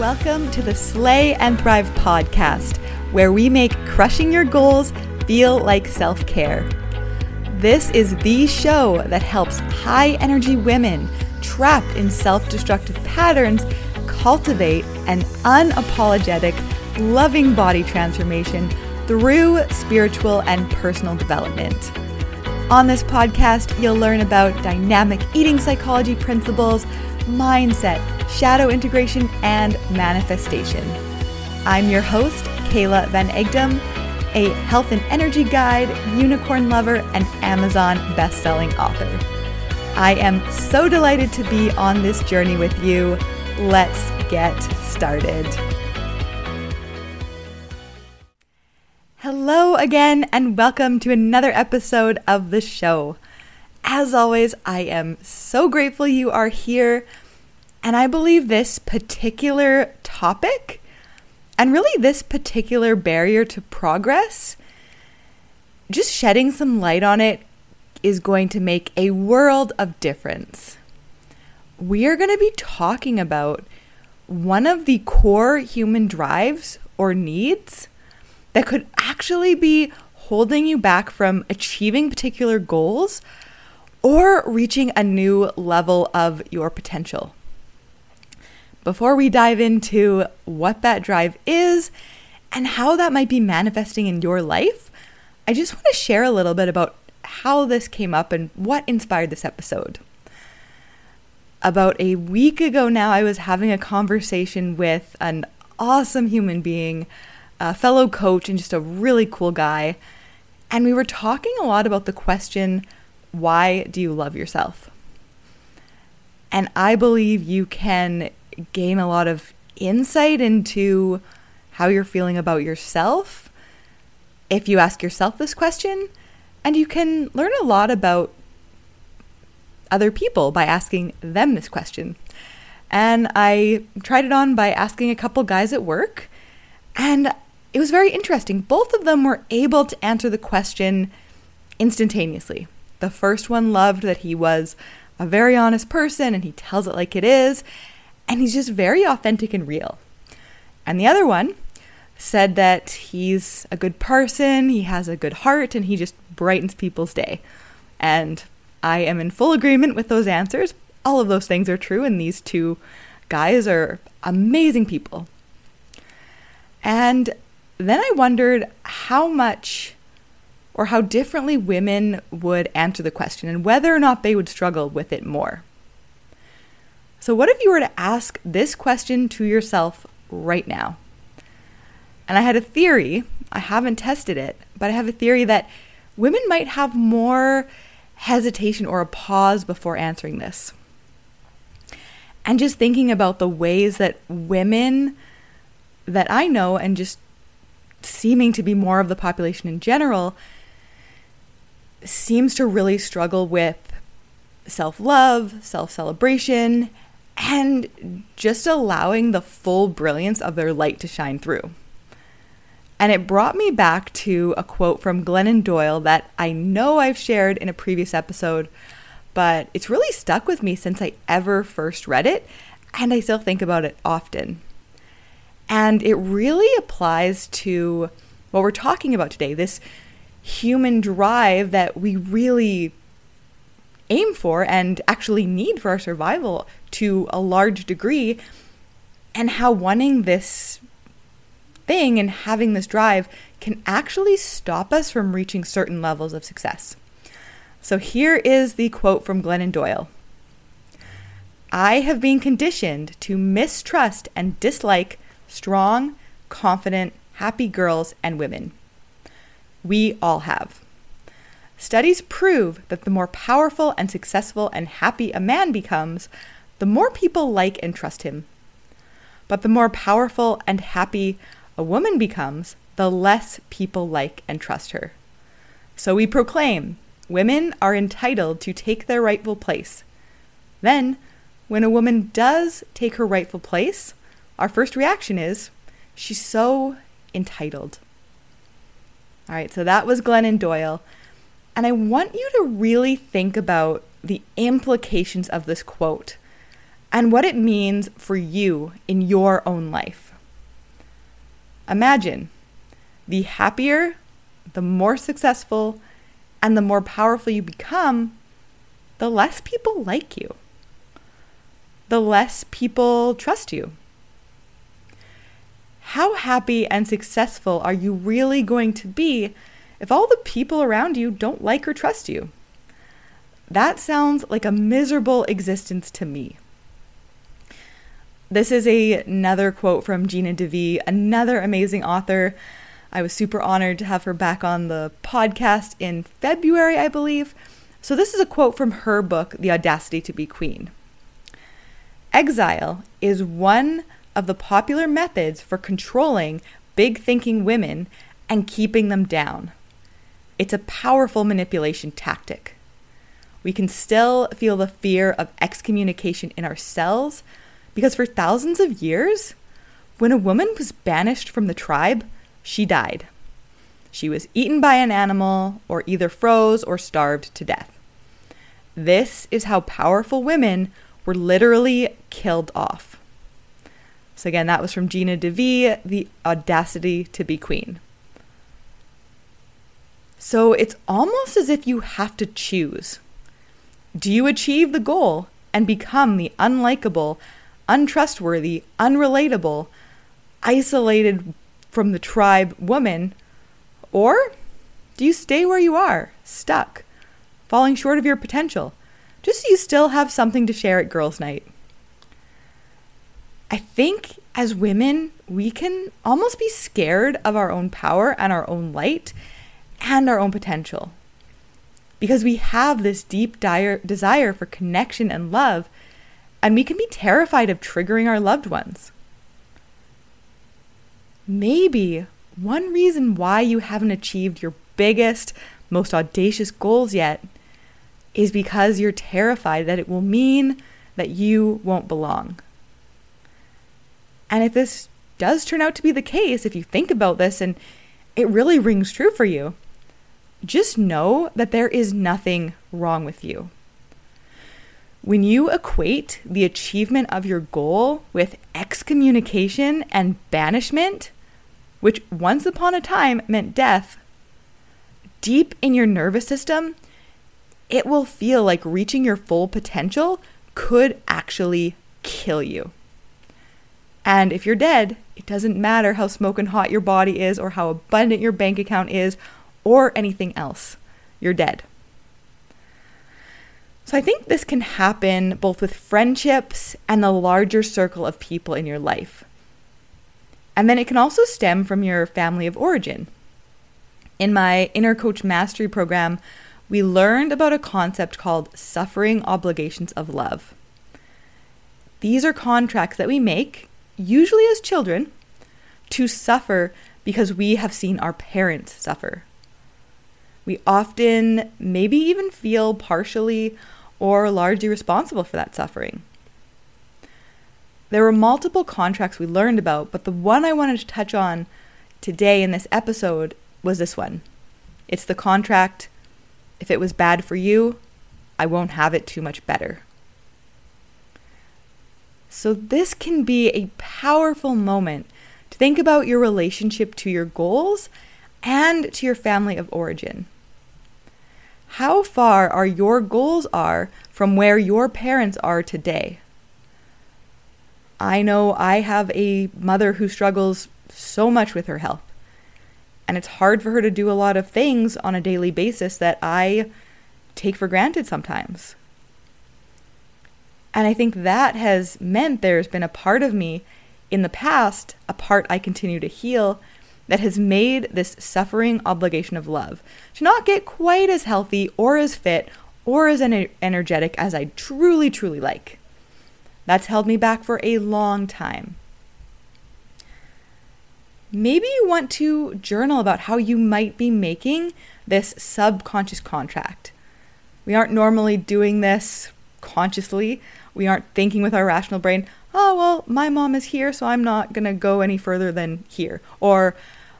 Welcome to the Slay and Thrive podcast, where we make crushing your goals feel like self care. This is the show that helps high energy women trapped in self destructive patterns cultivate an unapologetic, loving body transformation through spiritual and personal development. On this podcast, you'll learn about dynamic eating psychology principles, mindset, shadow integration, and manifestation. I'm your host, Kayla Van Egdom, a health and energy guide, unicorn lover, and Amazon best-selling author. I am so delighted to be on this journey with you. Let's get started. Hello again, and welcome to another episode of the show. As always, I am so grateful you are here. And I believe this particular topic and really this particular barrier to progress, just shedding some light on it is going to make a world of difference. We are going to be talking about one of the core human drives or needs that could actually be holding you back from achieving particular goals or reaching a new level of your potential. Before we dive into what that drive is and how that might be manifesting in your life, I just want to share a little bit about how this came up and what inspired this episode. About a week ago now, I was having a conversation with an awesome human being, a fellow coach, and just a really cool guy. And we were talking a lot about the question why do you love yourself? And I believe you can gain a lot of insight into how you're feeling about yourself if you ask yourself this question. And you can learn a lot about other people by asking them this question. And I tried it on by asking a couple guys at work, and it was very interesting. Both of them were able to answer the question instantaneously. The first one loved that he was a very honest person and he tells it like it is and he's just very authentic and real. And the other one said that he's a good person, he has a good heart, and he just brightens people's day. And I am in full agreement with those answers. All of those things are true, and these two guys are amazing people. And then I wondered how much or how differently women would answer the question and whether or not they would struggle with it more. So, what if you were to ask this question to yourself right now? And I had a theory, I haven't tested it, but I have a theory that women might have more hesitation or a pause before answering this. And just thinking about the ways that women that I know and just seeming to be more of the population in general seems to really struggle with self love, self celebration, and just allowing the full brilliance of their light to shine through. And it brought me back to a quote from Glennon Doyle that I know I've shared in a previous episode, but it's really stuck with me since I ever first read it, and I still think about it often. And it really applies to what we're talking about today this human drive that we really aim for and actually need for our survival to a large degree, and how wanting this thing and having this drive can actually stop us from reaching certain levels of success. So here is the quote from Glennon Doyle I have been conditioned to mistrust and dislike strong, confident, happy girls and women. We all have. Studies prove that the more powerful and successful and happy a man becomes, the more people like and trust him. But the more powerful and happy a woman becomes, the less people like and trust her. So we proclaim women are entitled to take their rightful place. Then, when a woman does take her rightful place, our first reaction is she's so entitled. All right, so that was Glennon Doyle. And I want you to really think about the implications of this quote and what it means for you in your own life. Imagine the happier, the more successful, and the more powerful you become, the less people like you, the less people trust you. How happy and successful are you really going to be if all the people around you don't like or trust you? That sounds like a miserable existence to me. This is a, another quote from Gina DeVee, another amazing author. I was super honored to have her back on the podcast in February, I believe. So, this is a quote from her book, The Audacity to Be Queen. Exile is one of the popular methods for controlling big thinking women and keeping them down. It's a powerful manipulation tactic. We can still feel the fear of excommunication in ourselves because for thousands of years, when a woman was banished from the tribe, she died. She was eaten by an animal or either froze or starved to death. This is how powerful women were literally killed off. So, again, that was from Gina DeVee, The Audacity to Be Queen. So, it's almost as if you have to choose. Do you achieve the goal and become the unlikable, untrustworthy, unrelatable, isolated from the tribe woman? Or do you stay where you are, stuck, falling short of your potential, just so you still have something to share at girls' night? I think as women, we can almost be scared of our own power and our own light and our own potential. Because we have this deep dire desire for connection and love, and we can be terrified of triggering our loved ones. Maybe one reason why you haven't achieved your biggest, most audacious goals yet is because you're terrified that it will mean that you won't belong. And if this does turn out to be the case, if you think about this and it really rings true for you, just know that there is nothing wrong with you. When you equate the achievement of your goal with excommunication and banishment, which once upon a time meant death, deep in your nervous system, it will feel like reaching your full potential could actually kill you. And if you're dead, it doesn't matter how smoking hot your body is or how abundant your bank account is or anything else. You're dead. So I think this can happen both with friendships and the larger circle of people in your life. And then it can also stem from your family of origin. In my Inner Coach Mastery program, we learned about a concept called suffering obligations of love. These are contracts that we make, usually as children, to suffer because we have seen our parents suffer. We often maybe even feel partially or largely responsible for that suffering. There were multiple contracts we learned about, but the one I wanted to touch on today in this episode was this one. It's the contract if it was bad for you, I won't have it too much better. So, this can be a powerful moment to think about your relationship to your goals and to your family of origin. How far are your goals are from where your parents are today? I know I have a mother who struggles so much with her health. And it's hard for her to do a lot of things on a daily basis that I take for granted sometimes. And I think that has meant there's been a part of me in the past, a part I continue to heal, that has made this suffering obligation of love to not get quite as healthy or as fit or as energetic as I truly, truly like. That's held me back for a long time. Maybe you want to journal about how you might be making this subconscious contract. We aren't normally doing this consciously. We aren't thinking with our rational brain, oh, well, my mom is here, so I'm not going to go any further than here. Or,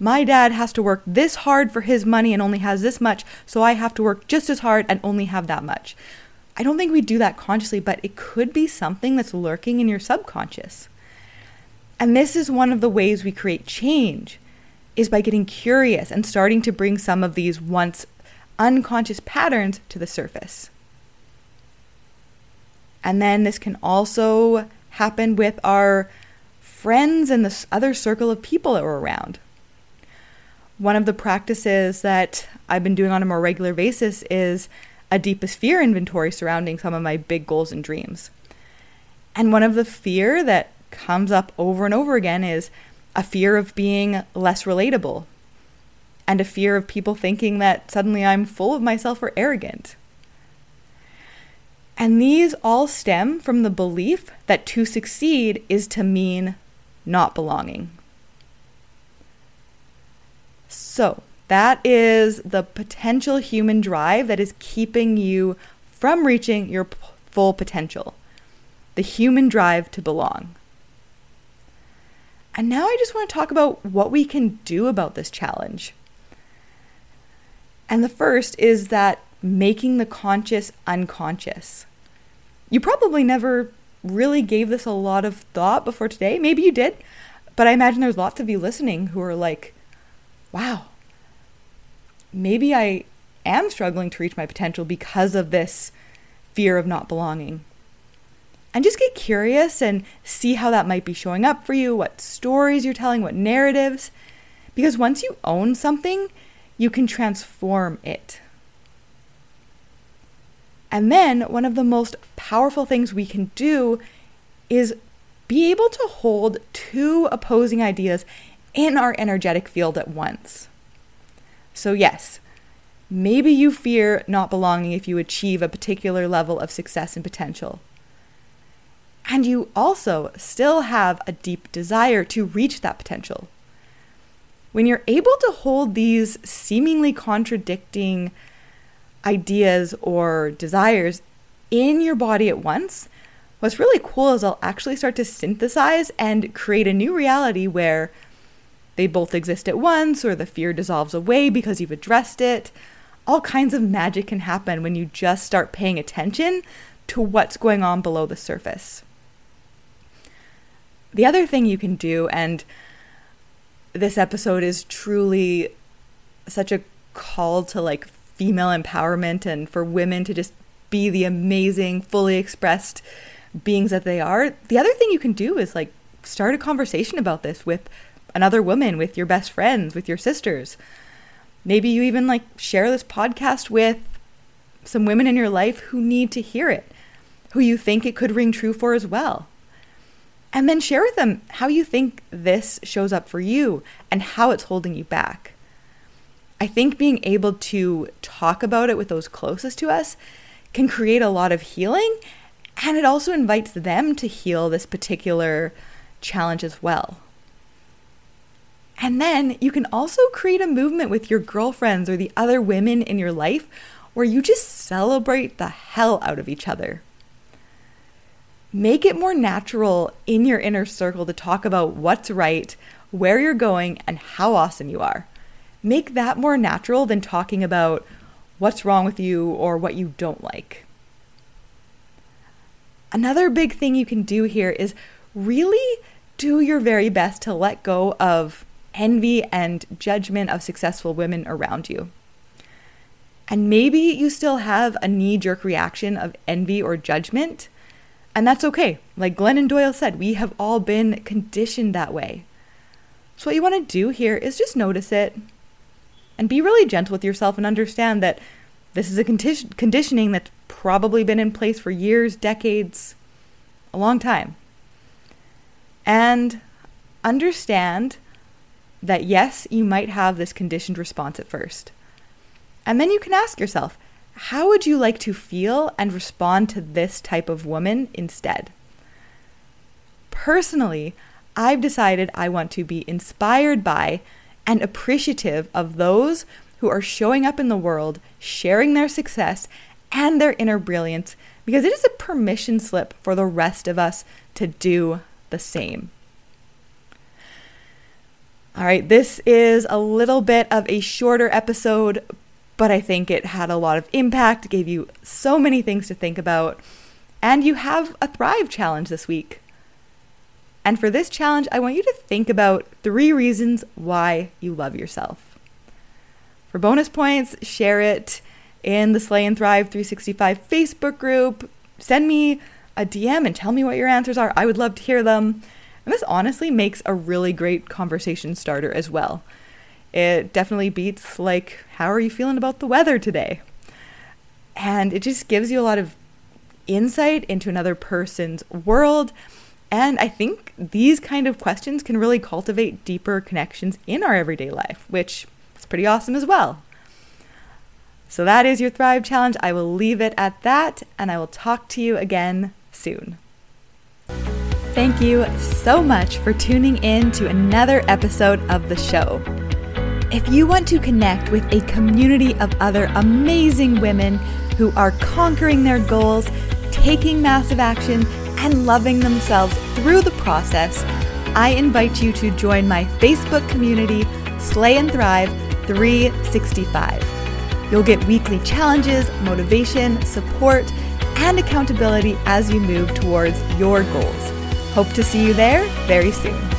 my dad has to work this hard for his money and only has this much, so I have to work just as hard and only have that much. I don't think we do that consciously, but it could be something that's lurking in your subconscious. And this is one of the ways we create change is by getting curious and starting to bring some of these once unconscious patterns to the surface. And then this can also happen with our friends and the other circle of people that we're around. One of the practices that I've been doing on a more regular basis is a deepest fear inventory surrounding some of my big goals and dreams. And one of the fear that comes up over and over again is a fear of being less relatable and a fear of people thinking that suddenly I'm full of myself or arrogant. And these all stem from the belief that to succeed is to mean not belonging. So, that is the potential human drive that is keeping you from reaching your p- full potential. The human drive to belong. And now I just want to talk about what we can do about this challenge. And the first is that making the conscious unconscious. You probably never really gave this a lot of thought before today. Maybe you did, but I imagine there's lots of you listening who are like, wow, maybe I am struggling to reach my potential because of this fear of not belonging. And just get curious and see how that might be showing up for you, what stories you're telling, what narratives. Because once you own something, you can transform it. And then one of the most powerful things we can do is be able to hold two opposing ideas in our energetic field at once. So, yes, maybe you fear not belonging if you achieve a particular level of success and potential. And you also still have a deep desire to reach that potential. When you're able to hold these seemingly contradicting ideas or desires in your body at once, what's really cool is they'll actually start to synthesize and create a new reality where they both exist at once or the fear dissolves away because you've addressed it. All kinds of magic can happen when you just start paying attention to what's going on below the surface. The other thing you can do, and this episode is truly such a call to like female empowerment and for women to just be the amazing, fully expressed beings that they are. The other thing you can do is like start a conversation about this with another woman, with your best friends, with your sisters. Maybe you even like share this podcast with some women in your life who need to hear it, who you think it could ring true for as well. And then share with them how you think this shows up for you and how it's holding you back. I think being able to talk about it with those closest to us can create a lot of healing, and it also invites them to heal this particular challenge as well. And then you can also create a movement with your girlfriends or the other women in your life where you just celebrate the hell out of each other. Make it more natural in your inner circle to talk about what's right, where you're going, and how awesome you are. Make that more natural than talking about what's wrong with you or what you don't like. Another big thing you can do here is really do your very best to let go of envy and judgment of successful women around you. And maybe you still have a knee jerk reaction of envy or judgment and that's okay. Like Glennon Doyle said, we have all been conditioned that way. So, what you want to do here is just notice it and be really gentle with yourself and understand that this is a condi- conditioning that's probably been in place for years, decades, a long time. And understand that yes, you might have this conditioned response at first. And then you can ask yourself, how would you like to feel and respond to this type of woman instead? Personally, I've decided I want to be inspired by and appreciative of those who are showing up in the world, sharing their success and their inner brilliance, because it is a permission slip for the rest of us to do the same. All right, this is a little bit of a shorter episode, but I think it had a lot of impact, gave you so many things to think about, and you have a Thrive challenge this week. And for this challenge, I want you to think about three reasons why you love yourself. For bonus points, share it in the Slay and Thrive 365 Facebook group. Send me a DM and tell me what your answers are. I would love to hear them. And this honestly makes a really great conversation starter as well. It definitely beats, like, how are you feeling about the weather today? And it just gives you a lot of insight into another person's world. And I think these kind of questions can really cultivate deeper connections in our everyday life, which is pretty awesome as well. So that is your Thrive Challenge. I will leave it at that, and I will talk to you again soon. Thank you so much for tuning in to another episode of the show. If you want to connect with a community of other amazing women who are conquering their goals, taking massive action, and loving themselves through the process, I invite you to join my Facebook community, Slay and Thrive 365. You'll get weekly challenges, motivation, support, and accountability as you move towards your goals. Hope to see you there very soon.